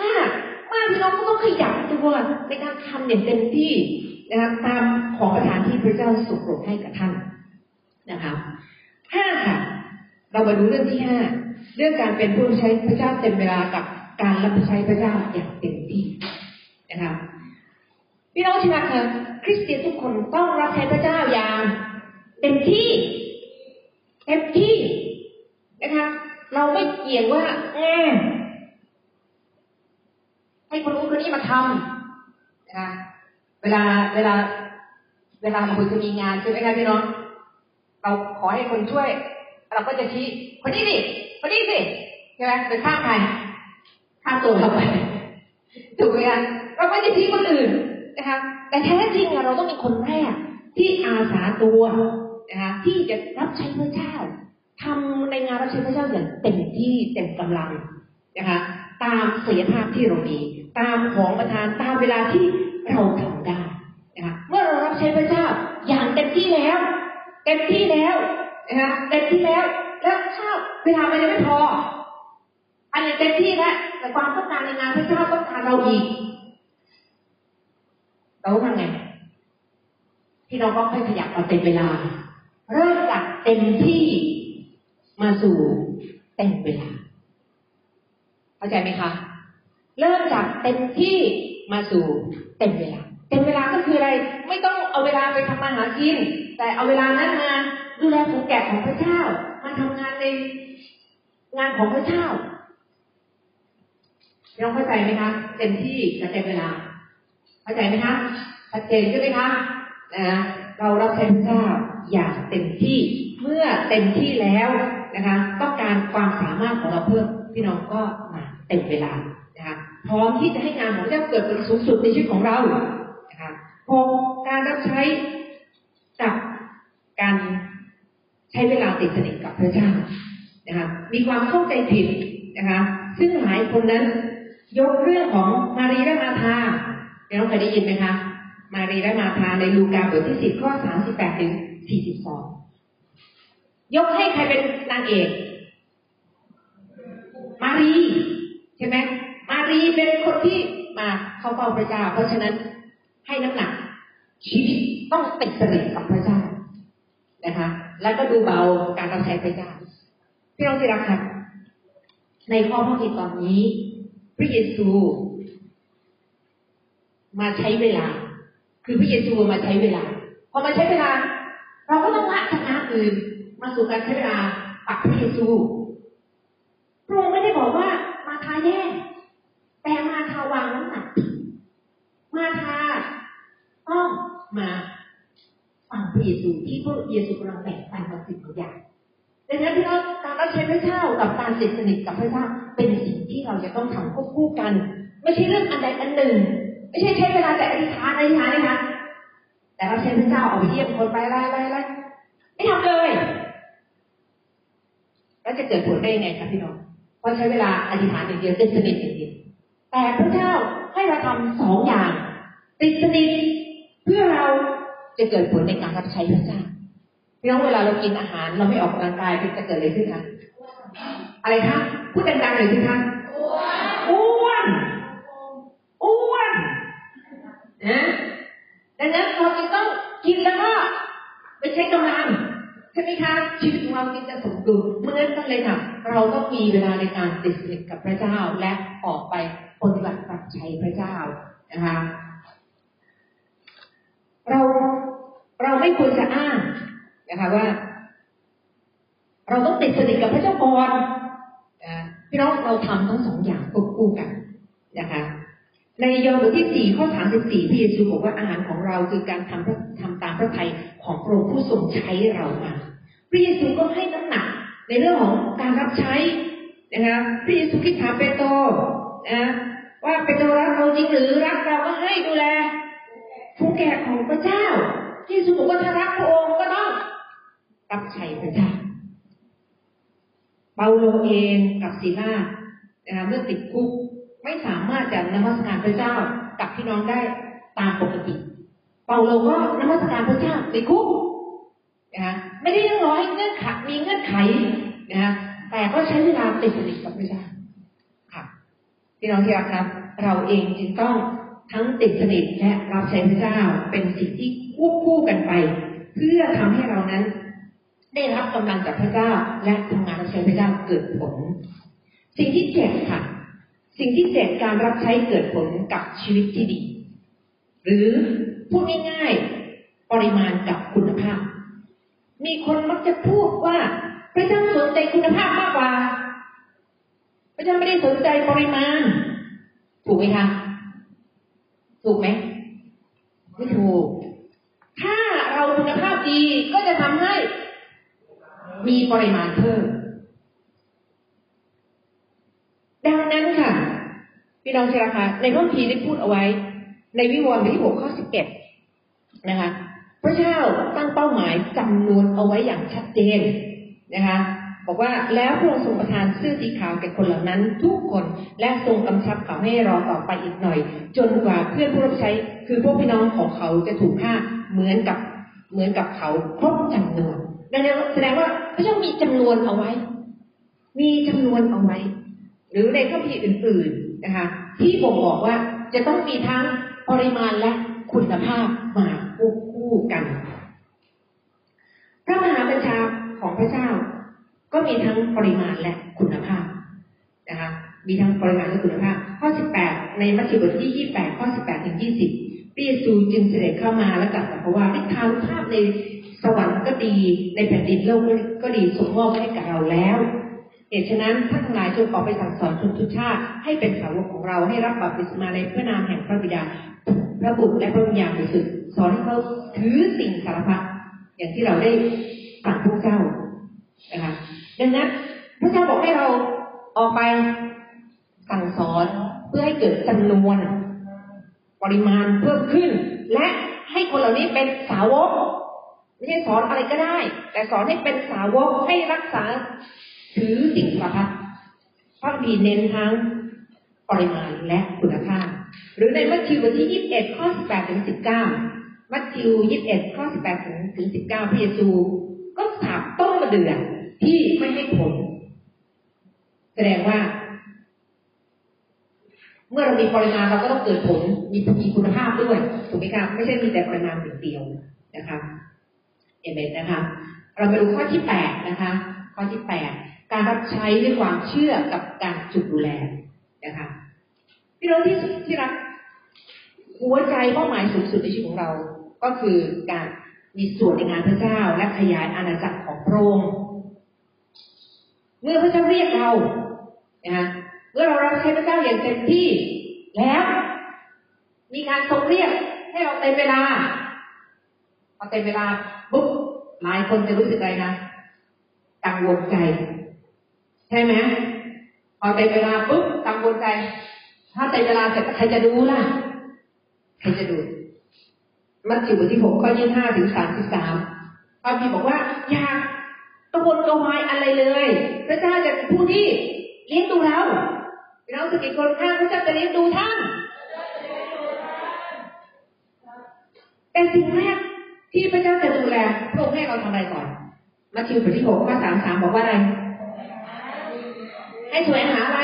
มากมากพี่น้องก็ต้องขยันตัวในการทำอย่างเต็มที่ นะคะตามของประทานที่พระเจ้าสุขโปรดให้กับท่านนะคะห้าค่ะ เรามาดูเรื่องที่ห้าเรื่องการเป็นผู้ใช้พระเจ้าเต็มเวลากับการรับใช้พระเจ้าอย่างเต็มที่นะคะพี่น้องที่รักค่ะคริสเตียนทุกคนต้องรับใช้พระเจ้าอย่างเต็มที่เต็มที่นะคะเราไม่เกี่ยงว่าเออให้คนนู้คนนี้มาทำนะคะ เวลาเวลา เวลาเราจะมีงานใช่ไหมคะพี่น้องเราขอให้คนช่วย เราก็จะชี้ คนนี้สิคนนี้สิใช่ไหมไปข้ามใครข้ามตัวเราไปถูกไหมคะเราไม่ได้ชี้คนอื่นนะคะแต่แท้จริงเราต้องเป็นคนแรกที่อาสาตัวนะคะที่จะรับใช้พระเจ้าทำในงานรับใช้พระเจ้าอย่างเต็มที่เต็มกำลังนะคะ ตามศักยภาพที่เรามี ตามของประทานตามเวลาที่ เราทำได้นะคะเมื่อเรารับใช้พระเจ้าอย่างเต็มที่แล้วเต็มที่แล้วนะคะเต็มที่แล้ว แล้วถ้าเวลามันยังไม่พอ อันนี้เต็มที่แล้วแต่ความต้องการในงานพระเจ้าต้องการเราอีกเราทำไงพี่น้องก็ค่อยขยับมาเต็มเวลา เริ่มจากเต็มที่มาสู่เต็มเวลาเข้าใจไหมคะ เริ่มจากเต็มที่ มาสู่เต็มเวลา เต็มเวลาก็คืออะไร ไม่ต้องเอาเวลาไปทำมาหากิน แต่เอาเวลานั้นมาดูแลผูแกะของพระเจ้า มาทำงานในงานของพระเจ้าเราเข้าใจไหมคะ เต็มที่กับเต็มเวลา เข้าใจไหมคะชัดเจนใช่ไหมคะนะเรารับใช้พระเจ้าอย่างเต็มที่เมื่อเต็มที่แล้วนะคะ ต้องการความสามารถของเราเพิ่มพี่น้องก็มาเต็มเวลา พร้อมที่จะให้งานของพระเจ้าเกิดเป็นสูงสุดในชีวิตของเรานะคะพอการรับใช้กับการใช้เวลาติดสนิทกับพระเจ้านะคะมีความเข้าใจผิดนะคะ ซึ่งหลายคนนั้น ยกเรื่องของมารีและมาธาเดี๋ยวเราเคยได้ยินไหมคะมารีและมาธาในลูกาบทที่สิบข้อสามสิบแปดถึงสี่สิบสองยกให้ใครเป็นนางเอก มารี ใช่ไหม ที่มาเข้าเฝ้าพระเจ้า เพราะฉะนั้นให้น้ำหนัก ชีวิตต้องติดสนิทกับพระเจ้านะคะ แล้วก็ดูเบาการรับใช้พระเจ้าพี่น้องที่รักครับในข้อพระคิดตอนนี้ พระเยซู มาใช้เวลา คือพระเยซูมาใช้เวลาพอมาใช้เวลา เราก็ต้องละคณะอื่นมาสู่การใช้เวลาปักพระเยซูพระองค์ไม่ได้บอกว่ามาทาแย่ แต่มาทาวางน้ำหนักมาทาต้องมาฟังพระเยซูที่พระเยซูกำลังแบ่งปันบางสิ่งบางอย่างดังนั้นพี่น้องการรับใช้พระเจ้ากับการติดสนิทกับพระเจ้าเป็นสิ่งที่เราจะต้องทำควบคู่กัน ไม่ใช่เรื่องอันใดอันหนึ่ง ไม่ใช่ใช้เวลาแต่อธิษฐานอธิษฐานนะคะแต่เราใช้พระเจ้าออกไปเยี่ยมคนไปไล่ไล่ไล่ไม่ทำเลยแล้วจะเกิดผลได้ยังไงครับพี่น้องเพราะใช้เวลาอธิษฐานอย่างเดียวติดสนิทอย่างเดียว แต่พระเจ้าให้เราทำสองอย่างติดสนิทเพื่อเราจะเกิดผลในการรับใช้พระเจ้าพี่น้องเวลาเรากินอาหารเราไม่ออกกำลังกายเป็นจะเกิดอะไรขึ้นคะอะไรคะพูดดังๆหน่อยสิคะอ้วนอ้วนนะดังนั้นเราจึงต้องกินแล้วก็ไปใช้กำลังใช่ไหมคะชีวิตของเราจึงจะสมดุลเหมือนกันเลยค่ะเราต้องมีเวลาในการติดสนิทกับพระเจ้าและออกไป ปฏิบัติรับใช้พระเจ้านะคะเราเราไม่ควรจะอ้างนะคะว่า เราต้องติดสนิทกับพระเจ้าก่อนนะพี่น้องเราทำทั้งสองอย่างควบคู่กันนะคะ ในยอห์นบทที่สี่ข้อสามสิบสี่พระเยซูบอกว่าอาหารของเราคือการทำทำตามพระทัยของพระองค์ผู้ทรงใช้เรามาพระเยซูก็ให้น้ำหนักในเรื่องของการรับใช้นะคะพระเยซูคิดถามเปโตร นะว่าเปโตรรักเราจริงหรือรักเราก็ให้ดูแลผู้แก่ของพระเจ้าพระเยซูบอกว่าถ้ารักพระองค์ก็ต้องรับใช้พระเจ้าเปาโลเองกับศิลานะคะเมื่อติดคุกไม่สามารถจะนมัสการพระเจ้ากับพี่น้องได้ตามปกติ เปาโลก็นมัสการพระเจ้าติดคุกนะคะไม่ได้ยังรอให้เงื่อนไขมีเงื่อนไขนะคะแต่ก็ใช้เวลาติดสนิทกับพระเจ้า พี่น้องที่รักครับ เราเองจึงต้องทั้งติดสนิทและรับใช้พระเจ้าเป็นสิ่งที่ควบคู่กันไป เพื่อทำให้เรานั้น ได้รับกำลังจากพระเจ้าและทำงานรับใช้พระเจ้าเกิดผล สิ่งที่เจ็ดค่ะ สิ่งที่เจ็ดการรับใช้เกิดผลกับชีวิตที่ดี หรือพูดง่ายๆปริมาณกับคุณภาพ มีคนมักจะพูดว่าพระเจ้าสนใจคุณภาพมากกว่า พระเจ้าไม่ได้สนใจปริมาณ ถูกไหมคะ ถูกไหมไม่ถูก ถ้าเราคุณภาพดีก็จะทำให้ มีปริมาณเพิ่ม ดังนั้นค่ะ พี่น้องที่รักคะในพระคัมภีร์ได้พูดเอาไว้ ในวิวรณ์บทที่หกข้อสิบเอ็ดนะคะพระเจ้าตั้งเป้าหมายจำนวนเอาไว้อย่างชัดเจนนะคะ บอกว่าแล้วพระองค์ทรงประทานเสื้อสีขาวแก่คนเหล่านั้น ทุกคนและทรงกำชับเขาให้รอต่อไปอีกหน่อย จนกว่าเพื่อนผู้รับใช้ คือพวกพี่น้องของเขาจะถูกฆ่าเหมือนกับเหมือนกับเขาครบจำนวนดังนั้นแสดงว่าพระเจ้ามีจำนวนเอาไว้ มีจำนวนเอาไว้ หรือในข้อพีร์อื่นๆนะคะ ที่บ่งบอกว่าจะต้องมีทั้งปริมาณและคุณภาพมาควบคู่กันพระมหาบัญชาของพระเจ้า มีทั้งปริมาณและคุณภาพนะคะมีทั้งปริมาณและคุณภาพ ข้อ 18 ในมัทธิวบทที่ 28 ข้อ 18 ถึง 20พระเยซูจึงเสด็จเข้ามาและกลับบอกว่าฤทธานุภาพในสวรรค์ก็ดีในแผ่นดินโลกก็ดีส่งมอบให้กับเราแล้วเหตุฉะนั้นท่านทั้งหลายจงออกไปสั่งสอนชนทุกชาติให้เป็นสาวกของเราให้รับบัพติศมาในพระนามแห่งพระบิดาพระบุตรและพระวิญญาณบริสุทธิ์สอนให้เขาถือสิ่งสารพัดอย่างที่เราได้ฟังพวกเจ้า นะคะดังนั้นพระเจ้าบอกให้เราออกไปสั่งสอนเพื่อให้เกิดจำนวนปริมาณเพิ่มขึ้น และให้คนเหล่านี้เป็นสาวก ไม่ใช่สอนอะไรก็ได้ แต่สอนให้เป็นสาวกให้รักษาถือสิ่งสารพัดพระบีเน้นทั้งปริมาณและคุณภาพ หรือในมัทธิวบทที่ 21 ข้อ 18 ถึง 19 มัทธิว 21 ข้อ 18 ถึง 19 พระเยซู เดื่อที่ไม่ให้ผล แสดงว่า เมื่อเรามีปริมาณเราก็ต้องเกิดผลมีมีคุณภาพด้วยถูกไหมครับไม่ใช่มีแต่ปริมาณอย่างเดียวนะคะเอเมนนะคะ เราไปดูข้อที่แปดนะคะ ข้อที่แปดการรับใช้ด้วยความเชื่อกับการจุดดูแลนะคะพี่น้องที่ที่รักหัวใจเป้าหมายสูงสุดในชีวิตของเรา ก็คือการมีส่วนในงานพระเจ้าและขยายอาณาจักร พระองค์เมื่อพระเจ้าเรียกเรานะคะเมื่อเรารับใช้พระเจ้าอย่างเต็มที่แล้วมีการทรงเรียกให้เราเต็มเวลาพอเต็มเวลาปุ๊บหลายคนจะรู้สึกอะไรนะกังวลใจใช่ไหมพอเต็มเวลาปุ๊บกังวลใจ ถ้าเต็มเวลาเสร็จใครจะดูล่ะใครจะดูมัทธิวบทที่หกข้อยี่ห้าถึงสามสิบสามพระพีบอกว่า อย่าก ระวนกระวายอะไรเลย พระเจ้าจะเป็นผู้ที่เลี้ยงดูเราเราสกิดคนข้างพระเจ้าจะเลี้ยงดูท่านแต่สิ่งแรกที่พระเจ้าจะดูแลพระองค์ให้เราทำอะไรก่อนมัทธิวบทที่หกข้อสามสามบอกว่าอะไร ให้แสวงหาอะไร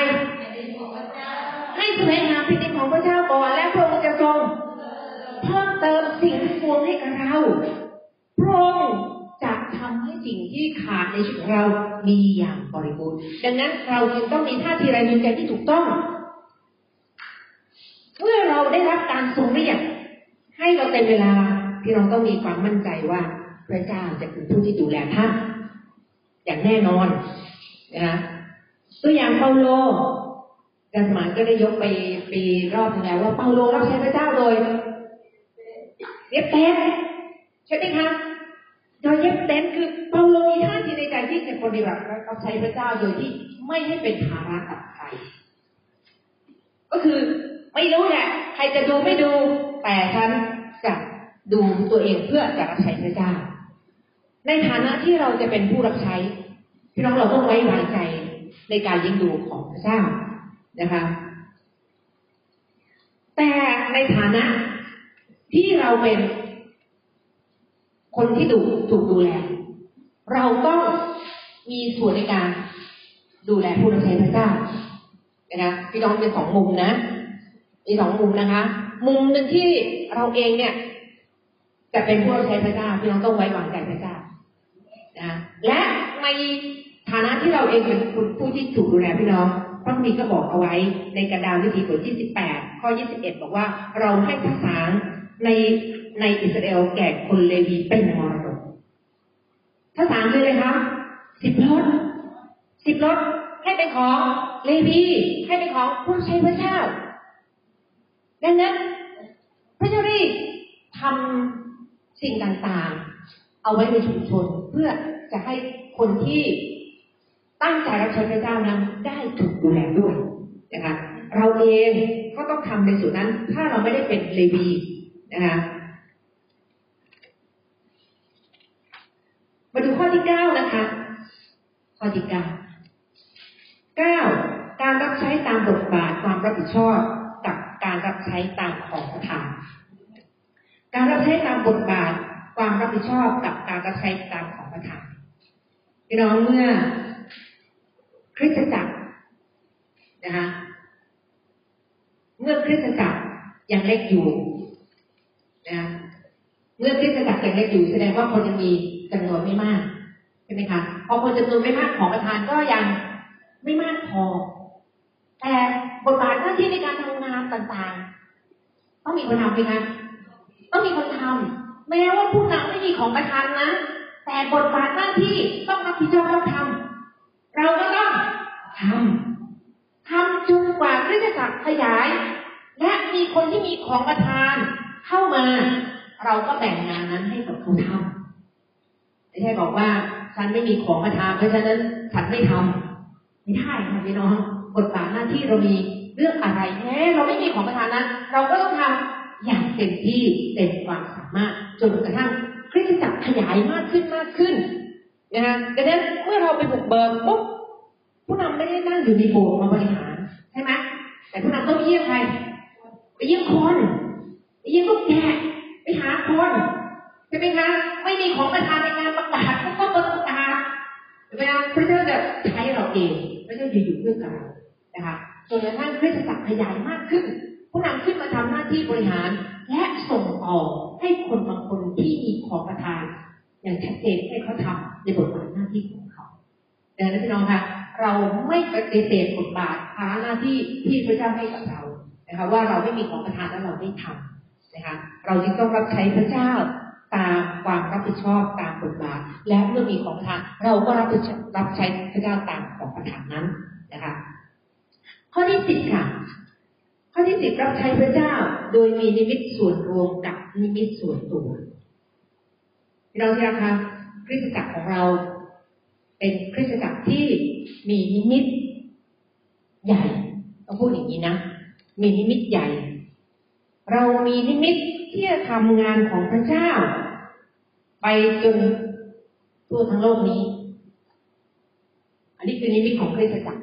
ให้แสวงหาแผ่นดินของพระเจ้าก่อนและพระองค์จะทรงเพิ่มเติมสิ่งที่ควรให้กับเราพระองค์ สิ่งที่ขาดในชีวิตของเรามีอย่างบริบูรณ์ดังนั้นเราจึงต้องมีท่าทีรายยืนใจที่ถูกต้อง เมื่อเราได้รับการทรงเรียกให้เราเต็มเวลาที่เราต้องมีความมั่นใจว่าพระเจ้าจะเป็นผู้ที่ดูแลท่านอย่างแน่นอนนะคะตัวอย่างเปาโลอาจารย์สมานก็ได้ยกไปปีรอบนึงแล้วว่าเปาโลรับใช้พระเจ้าโดยเย็บเต็นใช่ไหมคะ โดยเย็บเต็นคือเปาโลมีท่าทีในใจที่จะปฏิบัติรับใช้พระเจ้าโดยที่ไม่ให้เป็นภาระกับใคร ก็คือไม่รู้แหละใครจะดูไม่ดู แต่ฉันจะดูตัวเองเพื่อจะรับใช้พระเจ้า ในฐานะที่เราจะเป็นผู้รับใช้พี่น้องเราต้องไว้วางใจในการยิงดูของพระเจ้านะคะ แต่ในฐานะที่เราเป็น คนที่ดูถูกดูแล เราต้องมีส่วนในการดูแลผู้รับใช้พระเจ้านะคะพี่น้องเป็นสองมุมนะมีสองมุมนะคะ มุมหนึ่งที่เราเองเนี่ย จะเป็นผู้รับใช้พระเจ้าพี่น้องต้องไว้วางใจพระเจ้านะและในฐานะที่เราเองเป็นผู้ที่ถูกดูแลพี่น้องพระคัมภีร์ก็บอกเอาไว้ในกระดานวิธีบทที่สิบแปดข้อยี่สิบเอ็ดบอกว่าเราให้ภาษา ในในอิสราเอลแก่คนเลวีเป็นมรดกภาษาคืออะไรคะสิบรถสิบรถให้เป็นของเลวีให้เป็นของผู้ใช้พระเจ้าดังนั้นพระเจ้าได้ทำสิ่งต่างๆ เอาไว้ในชุมชนเพื่อจะให้คนที่ตั้งใจรับใช้พระเจ้านั้นได้ถูกดูแลด้วยนะคะเราเองก็ต้องทำในส่วนนั้น ถ้าเราไม่ได้เป็นเลวี นะคะมาดูข้อที่เก้านะคะ ข้อที่เก้าเก้าการรับใช้ตามบทบาทความรับผิดชอบกับการรับใช้ตามของประทาน การรับใช้ตามบทบาทความรับผิดชอบกับการรับใช้ตามของประทานพี่น้องเมื่อคริสตจักรนะคะเมื่อคริสตจักรยังเล็กอยู่ นะเมื่อคริสตจักรยังเล็กอยู่แสดงว่าคนยังมีจำนวนไม่มากใช่ไหมคะพอคนจำนวนไม่มากของประธานก็ยังไม่มากพอ แต่บทบาทหน้าที่ในการทำงานต่างๆ ต้องมีคนทำไหมคะต้องมีคนทำแม้ว่าผู้นำไม่มีของประธานนะ แต่บทบาทหน้าที่ต้องรับผิดชอบต้องทำเราก็ต้องทำทำจนกว่าคริสตจักรขยาย และมีคนที่มีของประทาน เข้ามาเราก็แบ่งงานนั้นให้กับเขาทำไม่ใช่บอกว่าฉันไม่มีของประทานเพราะฉะนั้นฉันไม่ทำไม่ได้ค่ะพี่น้องบทบาทหน้าที่เรามีเรื่องอะไรแม้เราไม่มีของประทานนั้นเราก็ต้องทำอย่างเต็มที่เต็มความสามารถจนกระทั่งคริสตจักรขยายมากขึ้นมากขึ้นนะฮะดังนั้นเมื่อเราไปบุกเบิกปุ๊บผู้นำไม่ได้นั่งอยู่ในโบสถ์มาบริหารใช่ไหมแต่ผู้นำต้องเยี่ยมใครไปเยี่ยมคน ยี่ยมลูกแกะไปหาคนใช่ไหมคะไม่มีของประทานในงานประกาศก็ต้องประกาศใช่ไหมคะพระเจ้าจะใช้เราเองพระเจ้าจะอยู่ด้วยกับเรานะคะจนกระทั่งคริสตจักรขยายมากขึ้นผู้นำขึ้นมาทำหน้าที่บริหาร และส่งต่อให้คนบางคนที่มีของประทาน อย่างชัดเจนให้เขาทำในบทบาทหน้าที่ของเขาดังนั้นพี่น้องคะเราไม่ปฏิเสธบทบาทภาระหน้าที่ที่พระเจ้าให้กับเรานะคะว่าเราไม่มีของประทานแล้วเราไม่ทำ นะคะเราจึงต้องรับใช้พระเจ้าตามความรับผิดชอบตามบทบาทและเมื่อมีของประทานเราก็รับรับใช้พระเจ้าตามของประทานนั้นนะคะ ข้อที่สิบค่ะ ข้อที่สิบรับใช้พระเจ้าโดยมีนิมิตส่วนรวมกับนิมิตส่วนตัวเราที่รักคะคริสตจักรของเรา เป็นคริสตจักรที่มีนิมิตใหญ่ต้องพูดอย่างนี้นะมีนิมิตใหญ่ เรามีนิมิตที่จะทำงานของพระเจ้า ไปจนทั่วทั้งโลกนี้ อันนี้คือนิมิตของคริสตจักร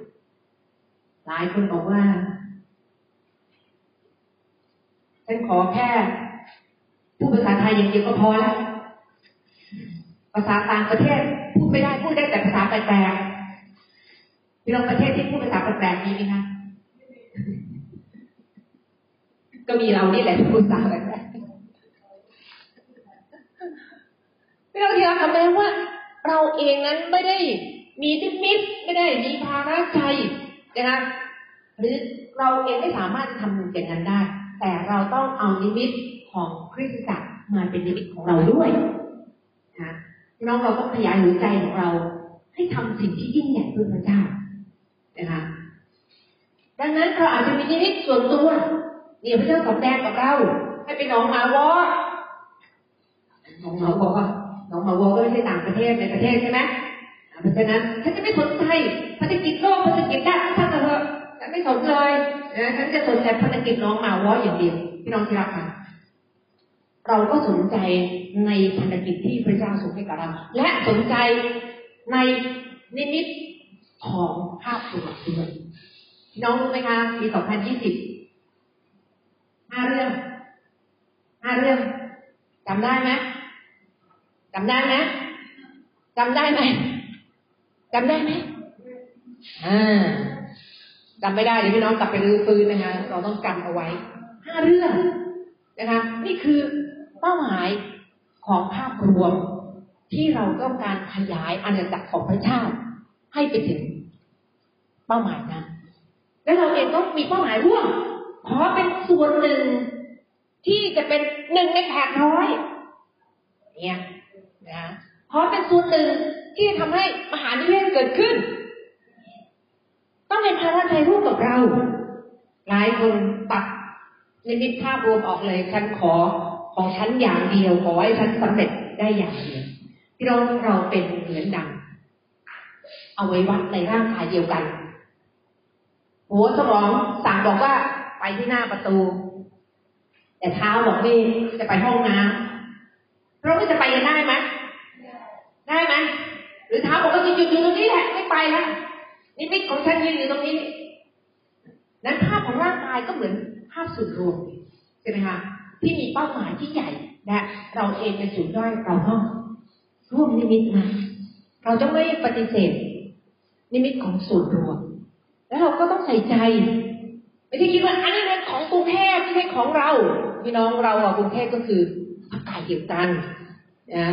หลายคนบอกว่า ฉันขอแค่พูดภาษาไทยอย่างเดียวก็พอแล้ว ภาษาต่างประเทศพูดไม่ได้พูดได้แต่ภาษาแปลกๆพี่น้องประเทศที่พูดภาษาแปลกๆมีไหมคะ ก็มีเรานี่แหละที่พูดภาษาแปลกๆพี่น้องที่รักคำแม้ว่า เราเองนั้นไม่ได้มีนิมิตไม่ได้มีภาระใจนะคะหรือเราเองไม่สามารถทำอย่างนั้นได้ แต่เราต้องเอานิมิตของคริสตจักรมาเป็นนิมิตของเราด้วยนะน้องเราต้องขยายหัวใจของเรา ให้ทำสิ่งที่ยิ่งใหญ่เพื่อพระเจ้านะคะดังนั้นเราอาจจะมีนิมิตส่วนตัว นี่ยพระเจ้าสำแดงกับเราให้เป็นหนองหมาวอหนองหมาวอหนองหมาวอก็ไม่ใช่ต่างประเทศในประเทศใช่ไหมเพราะฉะนั้นฉันจะไม่สนใจภารกิจโลกภารกิจด้านท่านเถอะฉันไม่สนเลยนะฉันจะสนใจภารกิจน้องหมาวออย่างเดียวพี่น้องที่รักค่ะเราก็สนใจในภารกิจที่พระเจ้าส่งให้กับเรา และสนใจในนิมิตของภาพรวมด้วยน้องรู้ไหมคะปี 2020 ห้าเรื่องห้าเรื่องจำได้ไหมจำได้ไหมจำได้ไหมจำได้ไหมอ่าจำไม่ได้เดี๋ยวพี่น้องกลับไปรื้อฟื้นนะคะ เราต้องจำเอาไว้ห้าเรื่องนะคะ นี่คือเป้าหมายของภาพรวมที่เราต้องการขยายอาณาจักรของพระเจ้าให้ไปถึงเป้าหมายนั้นแล้วเราเองต้องมีเป้าหมายร่วม ขอเป็นส่วนหนึ่งที่จะเป็นหนึ่งในแขกร้อยเนี่ยนะขอเป็นส่วนหนึ่งที่จะทำให้มหานิเวศเกิดขึ้น ต้องเป็นภาระใจร่วมกับเรา หลายคนตัดนิมิตภาพรวมออกเลยฉันขอของฉันอย่างเดียวขอให้ฉันสำเร็จได้อย่างเดียวพี่น้องเราเป็นเหมือนดังเอาไว้วัดในร่างกายเดียวกัน หัวสมองสั่งบอกว่า ที่หน้าประตู แต่เท้าบอกนี่จะไปห้องน้ำเราก็จะไปกันได้ไหมได้ไหมหรือเท้าบอกว่าหยุดอยู่ตรงนี้แหละไม่ไปแล้วนิมิตของฉันยืนอยู่ตรงนี้ นั้นภาพของร่างกายก็เหมือนภาพส่วนรวมใช่ไหมคะที่มีเป้าหมายที่ใหญ่และเราเองเป็นศูนย์ย่อยเราต้องร่วมนิมิตมาเราจะไม่ปฏิเสธ นิมิตของส่วนรวม แล้วเราก็ต้องใส่ใจ ไม่ใช่คิดว่าอันนี้เป็นของกรุงเทพไม่ใช่ของเรา พี่น้องเราอะกรุงเทพก็คือพระกายเดียวกันนะ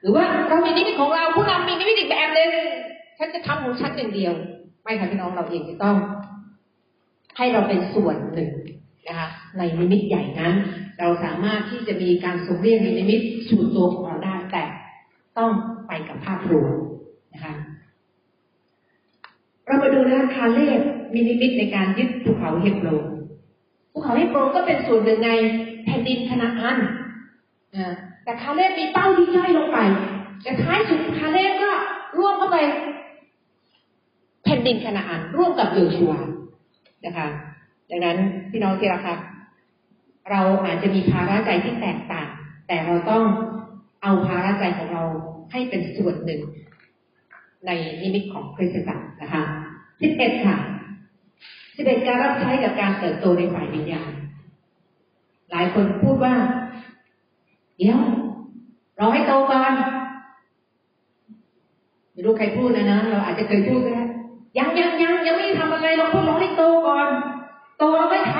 หรือว่าเรามีนิมิตของเราผู้นำมีนิมิตอีกแบบหนึ่งฉันจะทำของฉันอย่างเดียว ไม่ค่ะพี่น้องเราเองจะต้อง ให้เราเป็นส่วนหนึ่งนะคะในนิมิตใหญ่นั้น เราสามารถที่จะมีการทรงเรียกในนิมิตส่วนตัวของเราได้แต่ต้องไปกับภาพรวมนะคะเรามาดูนะคาเล่ มีนิมิตในการยึดภูเขาเฮบโรนภูเขาเฮบโรนก็เป็นส่วนหนึ่งในแผ่นดินคณาอันนะแต่คาเล่มีเป้าที่ย่อยลงไปแต่ท้ายสุดคาเล่ก็ร่วมเข้าไปแผ่นดินคณาอันร่วมกับโยชัวนะคะ ดังนั้นพี่น้องที่รักครับ เราอาจจะมีภาระใจที่แตกต่าง แต่เราต้องเอาภาระใจของเราให้เป็นส่วนหนึ่งในนิมิตของคริสตจักรนะคะสิบเอ็ดค่ะ สิบเอ็ดการรับใช้กับการเติบโตในฝ่ายวิญญาณหลายคนพูดว่า เดี๋ยวเราให้โตก่อนไม่รู้ใครพูดนะนะเราอาจจะเคยพูดก็ได้ยังยังยังยังไม่ทำอะไรเราพูดเราให้โตก่อน โตเราไม่ท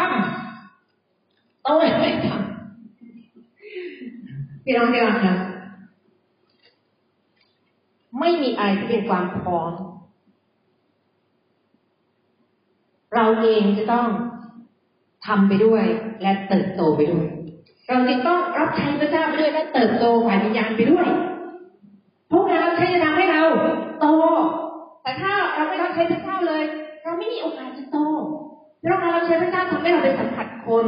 ำโตเราไม่ทำพี่น้องที่รักครับไม่มีอะไรที่เป็นความพร้อม เราเองจะต้องทำไปด้วยและเติบโตไปด้วย เราจึงต้องรับใช้พระเจ้าไปด้วยและเติบโตฝ่ายวิญญาณไปด้วยพราะการรับใช้จะทำให้เราโต แต่ถ้าเราไม่รับใช้พระเจ้าเลย เราไม่มีโอกาสจะโตเพราะการรับใช้พระเจ้าทำให้เราไปสัมผัสคน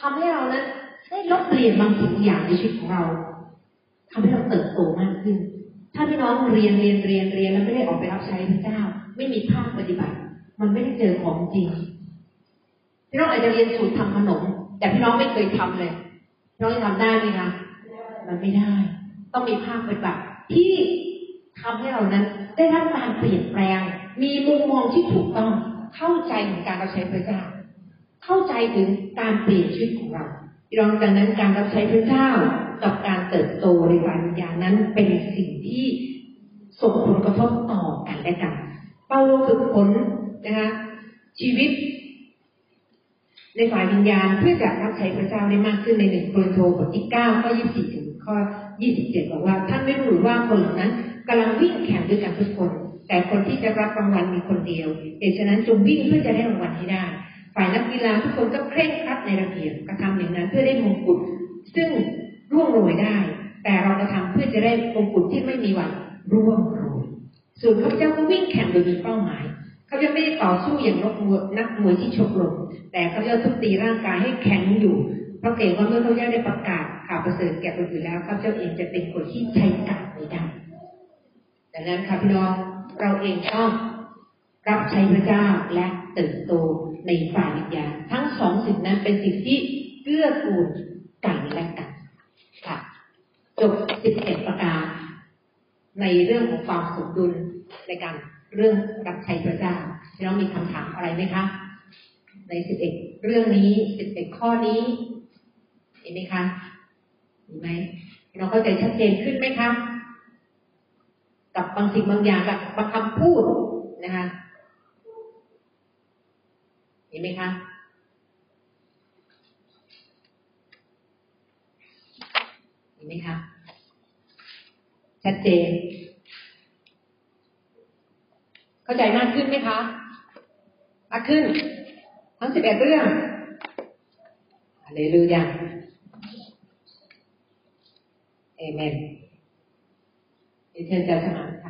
ทำให้เรานั้นได้ลบเปลี่ยนบางสิ่งอย่างในชีวิตของเราทำให้เราเติบโตมากขึ้น ถ้าพี่น้องเรียนเรียนเรียนเรียนแล้วไม่ได้ออกไปรับใช้พระเจ้า ไม่มีภาคปฏิบัติ มันไม่ได้เจอของจริง พี่น้องอาจจะเรียนสูตรทำขนม แต่พี่น้องไม่เคยทำเลยพี่น้องทำได้ไหมคะ มันไม่ได้ ต้องมีภาคปฏิบัติที่ทำให้เรานั้น ได้รับการเปลี่ยนแปลง มีมุมมองที่ถูกต้อง เข้าใจถึงการรับใช้พระเจ้า เข้าใจถึงการเปลี่ยนชีวิตของเราพี่น้องดังนั้นการรับใช้พระเจ้ากับการเติบโตในฝ่ายวิญญาณนั้นเป็นสิ่งที่ส่งผลกระทบต่อกันและกัน เป้าฝึกฝน นะคะชีวิต ในฝ่ายวิญญาณเพื่อจะรับใช้พระเจ้าได้มากขึ้นในหนึ่งโครินโตบทที่เก้าข้อยี่สิบสี่ถึงข้อยี่สิบเจ็ดบอกว่า ท่านไม่รู้หรือว่าคนเหล่านั้นกำลังวิ่งแข่งด้วยกันทุกคน แต่คนที่จะรับรางวัลมีคนเดียวเหตุฉะนั้นจงวิ่งเพื่อจะได้รางวัลให้ได้ ฝ่ายนักกีฬาทุกคนก็เคร่งครัดในระเบียบกระทำอย่างนั้นเพื่อได้มงกุฎซึ่งร่วงโรยได้ แต่เรากระทำเพื่อจะได้มงกุฎที่ไม่มีวันร่วงโรยส่วนข้าพเจ้าก็วิ่งแข่งโดยมีเป้าหมาย เขาจะไม่ต่อสู้อย่างนักมวยนักมวยที่ชกลมแต่เขาจะทุบตีร่างกายให้แข็งอยู่ เพราะเกรงว่าเมื่อเขาได้ประกาศข่าวประเสริฐแก่คนอื่นแล้วข้าพเจ้าเองจะเป็นคนที่ใช้กาดไม่ได้ดังนั้นค่ะพี่น้องเราเองต้องรับใช้พระเจ้าและเติบโตในฝ่ายวิญญาณทั้งสองสิ่งนั้นเป็นสิ่งที่เกื้อกูลกันและกันค่ะจบสิบเอ็ดประการในเรื่องของความสมดุลในการ เรื่องรับใช้พระเจ้าพี่น้องมีคำถามอะไรไหมคะ ในสิบเอ็ดเรื่องนี้สิบเอ็ดข้อนี้ เห็นไหมคะเห็นไหมน้องเข้าใจชัดเจนขึ้นไหมคะ กับบางสิ่งบางอย่างกับบางคำพูดนะคะเห็นไหมคะเห็นไหมคะชัดเจน เข้าใจมากขึ้นไหมคะมากขึ้น ทั้งสิบเอ็ดเรื่องอะไรลือยังเอเมนดิฉันจะสมัคร